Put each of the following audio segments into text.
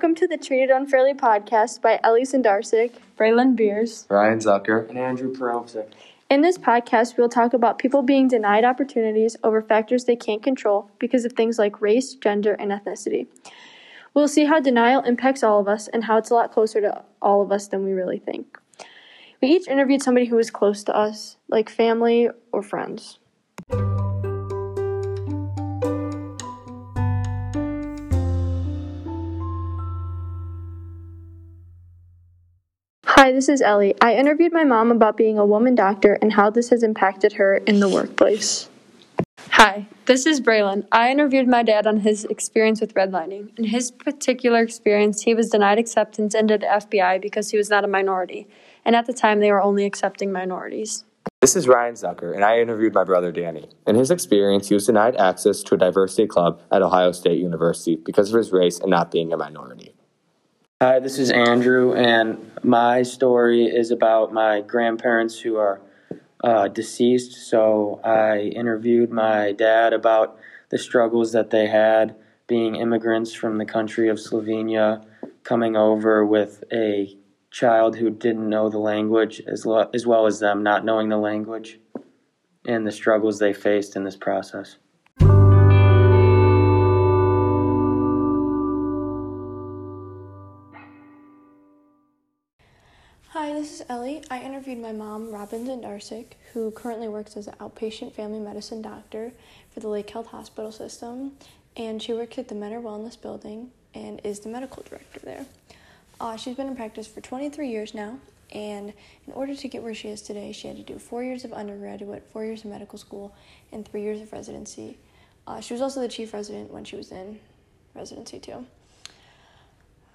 Welcome to the Treated Unfairly podcast by Ellie Sindarsic, Braylon Beers, Ryan Zucker, and Andrew Perovsik. In this podcast, we'll talk about people being denied opportunities over factors they can't control because of things like race, gender, and ethnicity. We'll see how denial impacts all of us and how it's a lot closer to all of us than we really think. We each interviewed somebody who was close to us, like family or friends. Hi, this is Ellie. I interviewed my mom about being a woman doctor and how this has impacted her in the workplace. Hi, this is Braylon. I interviewed my dad on his experience with redlining. In his particular experience, he was denied acceptance into the FBI because he was not a minority, and at the time they were only accepting minorities. This is Ryan Zucker, and I interviewed my brother Danny. In his experience, he was denied access to a diversity club at Ohio State University because of his race and not being a minority. Hi, this is Andrew, and my story is about my grandparents who are uh, deceased. So I interviewed my dad about the struggles that they had being immigrants from the country of Slovenia, coming over with a child who didn't know the language, as, lo- as well as them not knowing the language, and the struggles they faced in this process. This is Ellie. I interviewed my mom, Robin Zendarsic, who currently works as an outpatient family medicine doctor for the Lake Health Hospital System, and she works at the Mentor Wellness Building and is the medical director there. Uh, she's been in practice for 23 years now, and in order to get where she is today, she had to do four years of undergraduate, four years of medical school, and three years of residency. Uh, she was also the chief resident when she was in residency, too.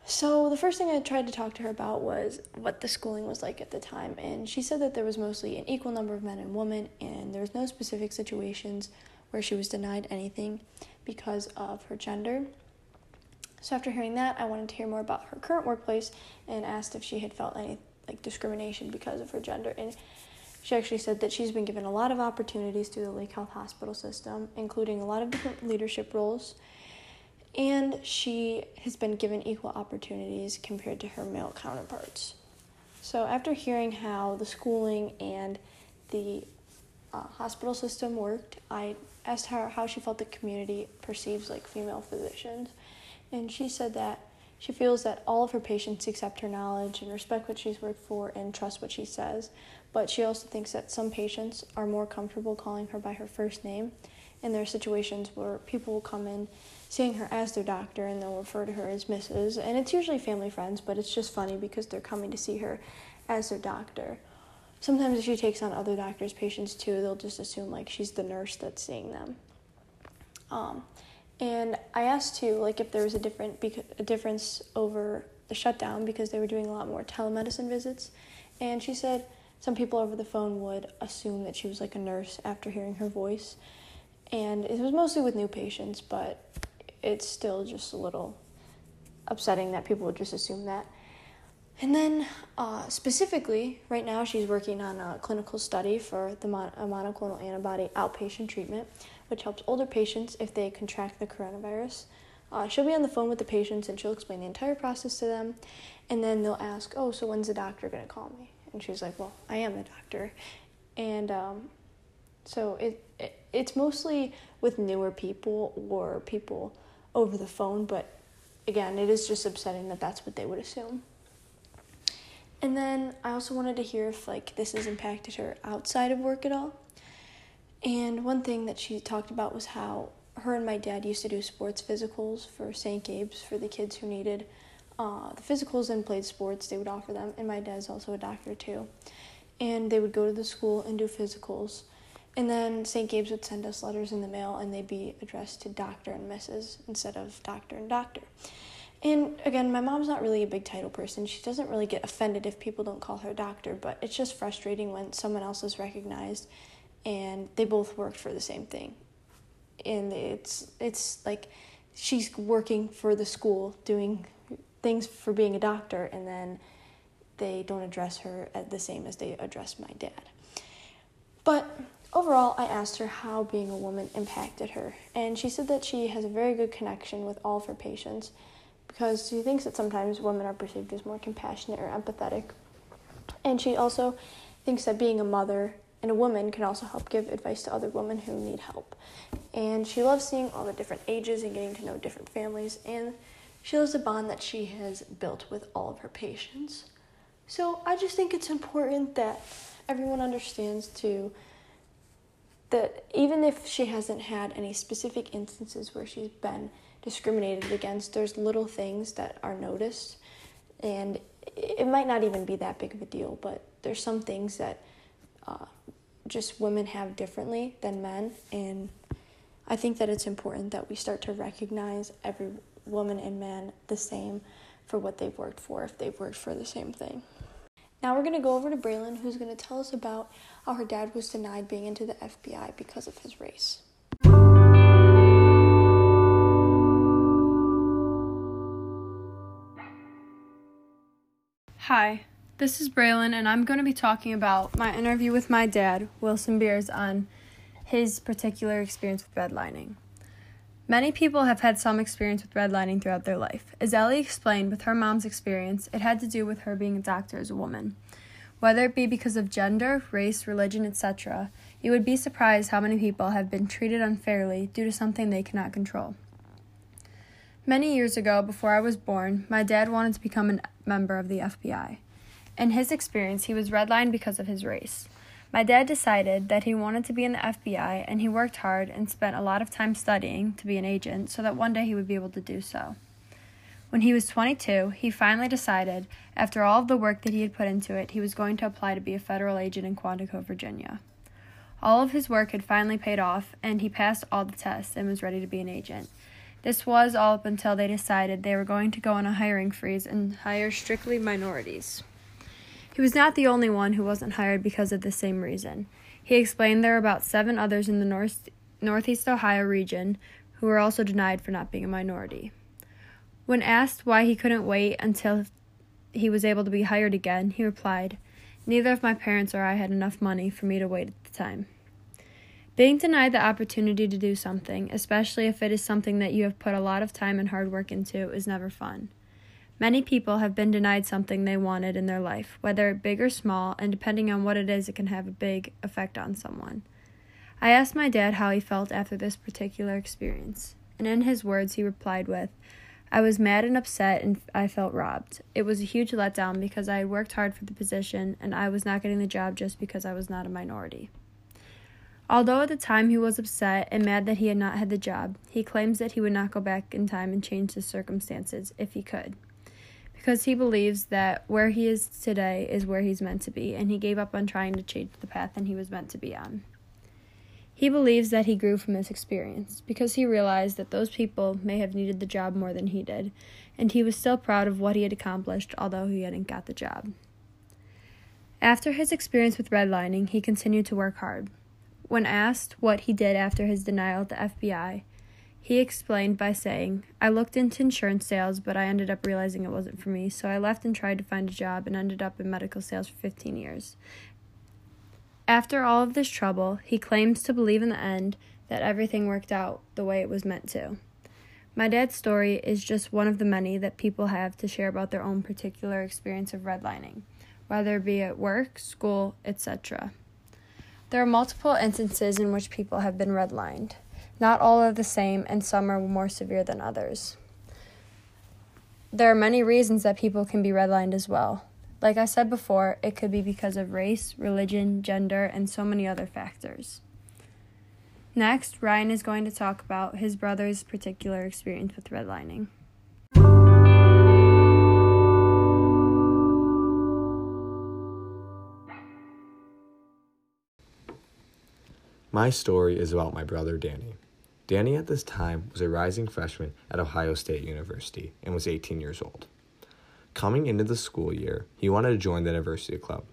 So, the first thing I tried to talk to her about was what the schooling was like at the time, and she said that there was mostly an equal number of men and women, and there was no specific situations where she was denied anything because of her gender. So, after hearing that, I wanted to hear more about her current workplace and asked if she had felt any like discrimination because of her gender. And she actually said that she's been given a lot of opportunities through the Lake Health Hospital system, including a lot of different leadership roles and she has been given equal opportunities compared to her male counterparts. So, after hearing how the schooling and the uh, hospital system worked, I asked her how she felt the community perceives like female physicians, and she said that she feels that all of her patients accept her knowledge and respect what she's worked for and trust what she says, but she also thinks that some patients are more comfortable calling her by her first name, and there are situations where people will come in seeing her as their doctor and they'll refer to her as Mrs. And it's usually family friends, but it's just funny because they're coming to see her as their doctor. Sometimes if she takes on other doctors' patients too, they'll just assume like she's the nurse that's seeing them. Um, and I asked too, like if there was a different a difference over the shutdown because they were doing a lot more telemedicine visits, and she said some people over the phone would assume that she was like a nurse after hearing her voice, and it was mostly with new patients, but it's still just a little upsetting that people would just assume that. And then, uh, specifically, right now she's working on a clinical study for the mon- monoclonal antibody outpatient treatment, which helps older patients if they contract the coronavirus. Uh, she'll be on the phone with the patients and she'll explain the entire process to them. And then they'll ask, Oh, so when's the doctor going to call me? And she's like, Well, I am the doctor. And um, so it, it it's mostly with newer people or people over the phone, but again, it is just upsetting that that's what they would assume. And then I also wanted to hear if like this has impacted her outside of work at all. And one thing that she talked about was how her and my dad used to do sports physicals for St. Gabe's for the kids who needed uh, the physicals and played sports. They would offer them, and my dad's also a doctor too. And they would go to the school and do physicals and then St. Gabe's would send us letters in the mail and they'd be addressed to Doctor and Mrs. instead of Doctor and Doctor. And again, my mom's not really a big title person. She doesn't really get offended if people don't call her doctor, but it's just frustrating when someone else is recognized and they both worked for the same thing. And it's it's like she's working for the school doing things for being a doctor and then they don't address her the same as they address my dad. But Overall, I asked her how being a woman impacted her, and she said that she has a very good connection with all of her patients because she thinks that sometimes women are perceived as more compassionate or empathetic. And she also thinks that being a mother and a woman can also help give advice to other women who need help. And she loves seeing all the different ages and getting to know different families. And she loves the bond that she has built with all of her patients. So I just think it's important that everyone understands to that even if she hasn't had any specific instances where she's been discriminated against, there's little things that are noticed. And it might not even be that big of a deal, but there's some things that uh, just women have differently than men. And I think that it's important that we start to recognize every woman and man the same for what they've worked for if they've worked for the same thing. Now we're going to go over to Braylon, who's going to tell us about how her dad was denied being into the FBI because of his race. Hi, this is Braylon, and I'm going to be talking about my interview with my dad, Wilson Beers, on his particular experience with redlining. Many people have had some experience with redlining throughout their life. As Ellie explained, with her mom's experience, it had to do with her being a doctor as a woman. Whether it be because of gender, race, religion, etc., you would be surprised how many people have been treated unfairly due to something they cannot control. Many years ago, before I was born, my dad wanted to become a member of the FBI. In his experience, he was redlined because of his race. My dad decided that he wanted to be in the FBI, and he worked hard and spent a lot of time studying to be an agent so that one day he would be able to do so. When he was 22, he finally decided, after all of the work that he had put into it, he was going to apply to be a federal agent in Quantico, Virginia. All of his work had finally paid off, and he passed all the tests and was ready to be an agent. This was all up until they decided they were going to go on a hiring freeze and hire strictly minorities. He was not the only one who wasn't hired because of the same reason. He explained there were about seven others in the north, Northeast Ohio region who were also denied for not being a minority. When asked why he couldn't wait until he was able to be hired again, he replied, Neither of my parents or I had enough money for me to wait at the time. Being denied the opportunity to do something, especially if it is something that you have put a lot of time and hard work into, is never fun. Many people have been denied something they wanted in their life, whether big or small, and depending on what it is, it can have a big effect on someone. I asked my dad how he felt after this particular experience, and in his words, he replied with, I was mad and upset, and I felt robbed. It was a huge letdown because I had worked hard for the position, and I was not getting the job just because I was not a minority. Although at the time he was upset and mad that he had not had the job, he claims that he would not go back in time and change the circumstances if he could. Because he believes that where he is today is where he's meant to be, and he gave up on trying to change the path that he was meant to be on. He believes that he grew from this experience because he realized that those people may have needed the job more than he did, and he was still proud of what he had accomplished, although he hadn't got the job. After his experience with redlining, he continued to work hard. When asked what he did after his denial at the FBI, he explained by saying, I looked into insurance sales, but I ended up realizing it wasn't for me, so I left and tried to find a job and ended up in medical sales for 15 years. After all of this trouble, he claims to believe in the end that everything worked out the way it was meant to. My dad's story is just one of the many that people have to share about their own particular experience of redlining, whether it be at work, school, etc. There are multiple instances in which people have been redlined. Not all are the same, and some are more severe than others. There are many reasons that people can be redlined as well. Like I said before, it could be because of race, religion, gender, and so many other factors. Next, Ryan is going to talk about his brother's particular experience with redlining. My story is about my brother Danny. Danny at this time was a rising freshman at Ohio State University and was 18 years old. Coming into the school year, he wanted to join the Diversity Club.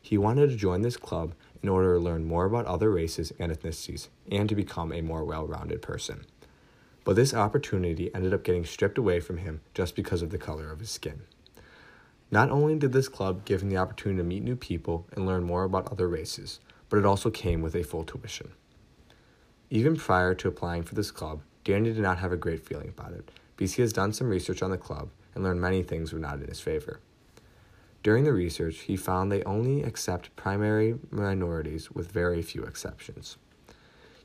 He wanted to join this club in order to learn more about other races and ethnicities and to become a more well rounded person. But this opportunity ended up getting stripped away from him just because of the color of his skin. Not only did this club give him the opportunity to meet new people and learn more about other races, but it also came with a full tuition. Even prior to applying for this club, Danny did not have a great feeling about it because he has done some research on the club and learned many things were not in his favor. During the research, he found they only accept primary minorities with very few exceptions.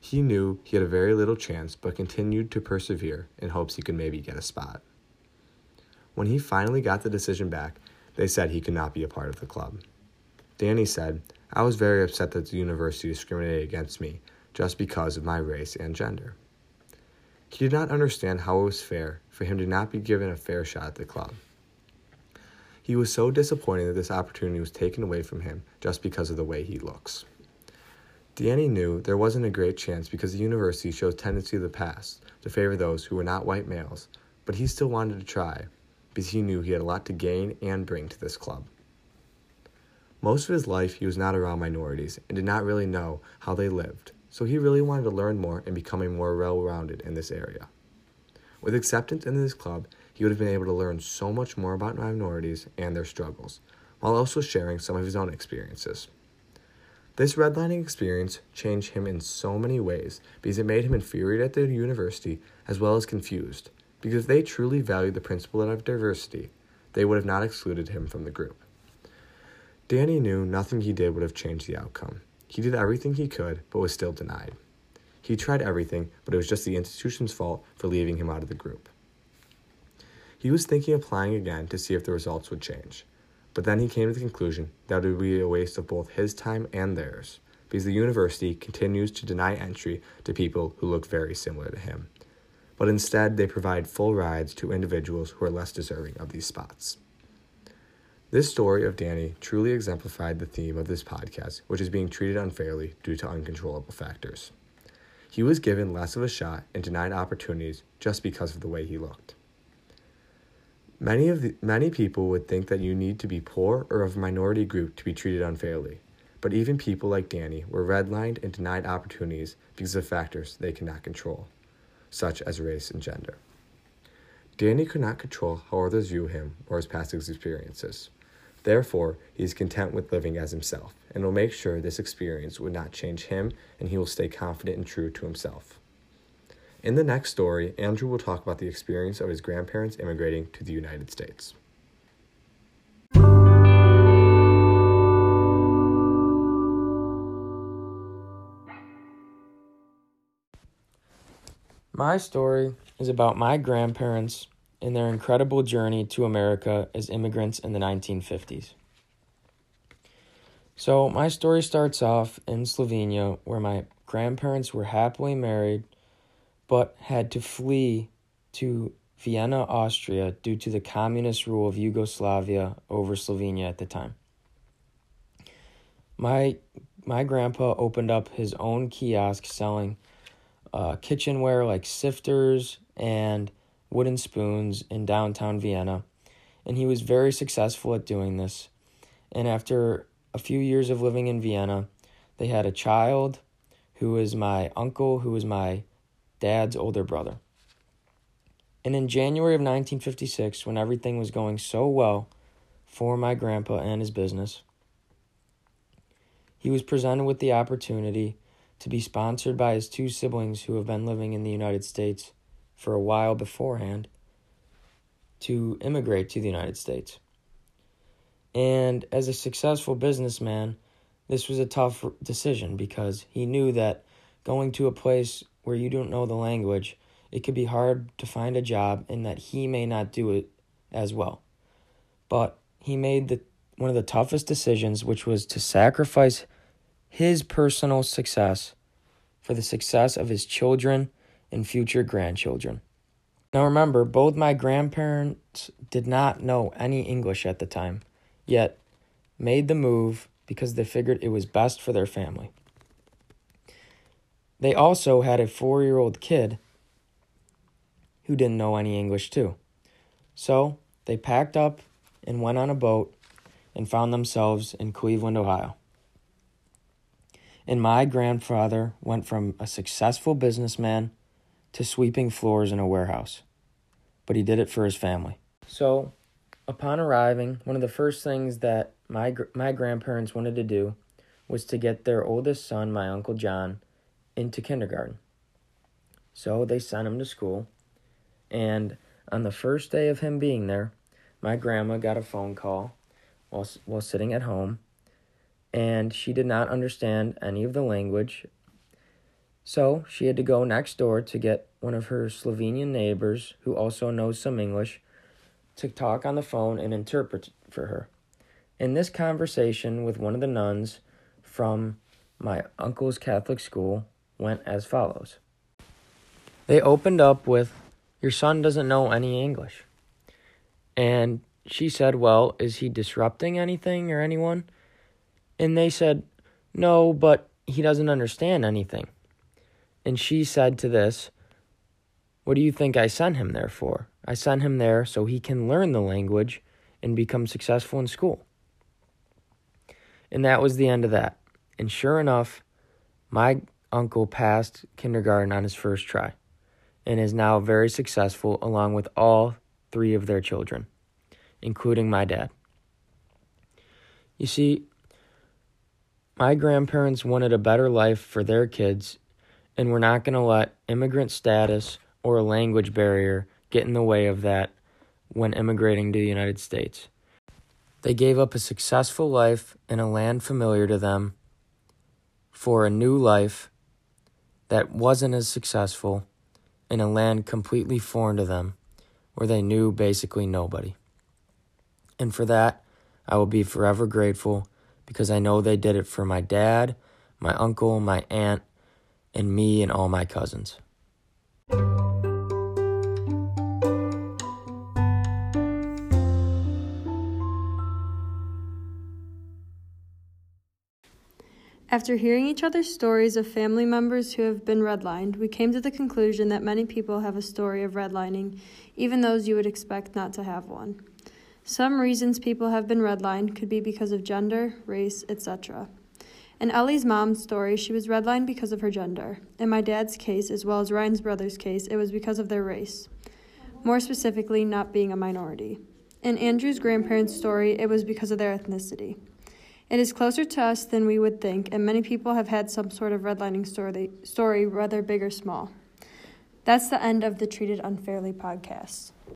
He knew he had a very little chance, but continued to persevere in hopes he could maybe get a spot. When he finally got the decision back, they said he could not be a part of the club. Danny said, I was very upset that the university discriminated against me just because of my race and gender. He did not understand how it was fair for him to not be given a fair shot at the club. He was so disappointed that this opportunity was taken away from him just because of the way he looks. Danny knew there wasn't a great chance because the university shows tendency of the past to favor those who were not white males, but he still wanted to try because he knew he had a lot to gain and bring to this club. Most of his life, he was not around minorities and did not really know how they lived, so he really wanted to learn more and becoming more well rounded in this area. With acceptance in this club, he would have been able to learn so much more about minorities and their struggles, while also sharing some of his own experiences. This redlining experience changed him in so many ways because it made him infuriated at the university as well as confused, because if they truly valued the principle of diversity, they would have not excluded him from the group. Danny knew nothing he did would have changed the outcome. He did everything he could, but was still denied. He tried everything, but it was just the institution's fault for leaving him out of the group. He was thinking of applying again to see if the results would change, but then he came to the conclusion that it would be a waste of both his time and theirs, because the university continues to deny entry to people who look very similar to him. But instead, they provide full rides to individuals who are less deserving of these spots. This story of Danny truly exemplified the theme of this podcast, which is being treated unfairly due to uncontrollable factors. He was given less of a shot and denied opportunities just because of the way he looked. Many of the, many people would think that you need to be poor or of a minority group to be treated unfairly, but even people like Danny were redlined and denied opportunities because of factors they cannot control, such as race and gender. Danny could not control how others view him or his past experiences. Therefore, he is content with living as himself and will make sure this experience would not change him and he will stay confident and true to himself. In the next story, Andrew will talk about the experience of his grandparents immigrating to the United States. My story is about my grandparents in their incredible journey to America as immigrants in the 1950s. So, my story starts off in Slovenia, where my grandparents were happily married but had to flee to Vienna, Austria, due to the communist rule of Yugoslavia over Slovenia at the time. My my grandpa opened up his own kiosk selling uh, kitchenware like sifters and wooden spoons in downtown Vienna, and he was very successful at doing this. And after a few years of living in Vienna, they had a child who is my uncle, who is my dad's older brother. And in January of 1956, when everything was going so well for my grandpa and his business, he was presented with the opportunity to be sponsored by his two siblings who have been living in the United States for a while beforehand to immigrate to the United States. And as a successful businessman, this was a tough decision because he knew that going to a place where you don't know the language, it could be hard to find a job and that he may not do it as well. But he made the one of the toughest decisions, which was to sacrifice his personal success for the success of his children and future grandchildren. Now remember, both my grandparents did not know any English at the time, yet made the move because they figured it was best for their family. They also had a four year old kid who didn't know any English too. So they packed up and went on a boat and found themselves in Cleveland, Ohio. And my grandfather went from a successful businessman to sweeping floors in a warehouse. But he did it for his family. So, upon arriving, one of the first things that my my grandparents wanted to do was to get their oldest son, my uncle John, into kindergarten. So they sent him to school, and on the first day of him being there, my grandma got a phone call while, while sitting at home, and she did not understand any of the language. So she had to go next door to get one of her Slovenian neighbors, who also knows some English, to talk on the phone and interpret for her. In this conversation with one of the nuns from my uncle's Catholic school went as follows. They opened up with, Your son doesn't know any English. And she said, Well, is he disrupting anything or anyone? And they said, No, but he doesn't understand anything. And she said to this, What do you think I sent him there for? I sent him there so he can learn the language and become successful in school. And that was the end of that. And sure enough, my uncle passed kindergarten on his first try and is now very successful along with all three of their children, including my dad. You see, my grandparents wanted a better life for their kids, and we're not going to let immigrant status or a language barrier get in the way of that when immigrating to the United States. They gave up a successful life in a land familiar to them for a new life that wasn't as successful in a land completely foreign to them where they knew basically nobody. And for that, I will be forever grateful because I know they did it for my dad, my uncle, my aunt, and me and all my cousins. After hearing each other's stories of family members who have been redlined, we came to the conclusion that many people have a story of redlining, even those you would expect not to have one. Some reasons people have been redlined could be because of gender, race, etc. In Ellie's mom's story, she was redlined because of her gender. In my dad's case, as well as Ryan's brother's case, it was because of their race. More specifically, not being a minority. In Andrew's grandparents' story, it was because of their ethnicity. It is closer to us than we would think, and many people have had some sort of redlining story, story whether big or small. That's the end of the Treated Unfairly podcast.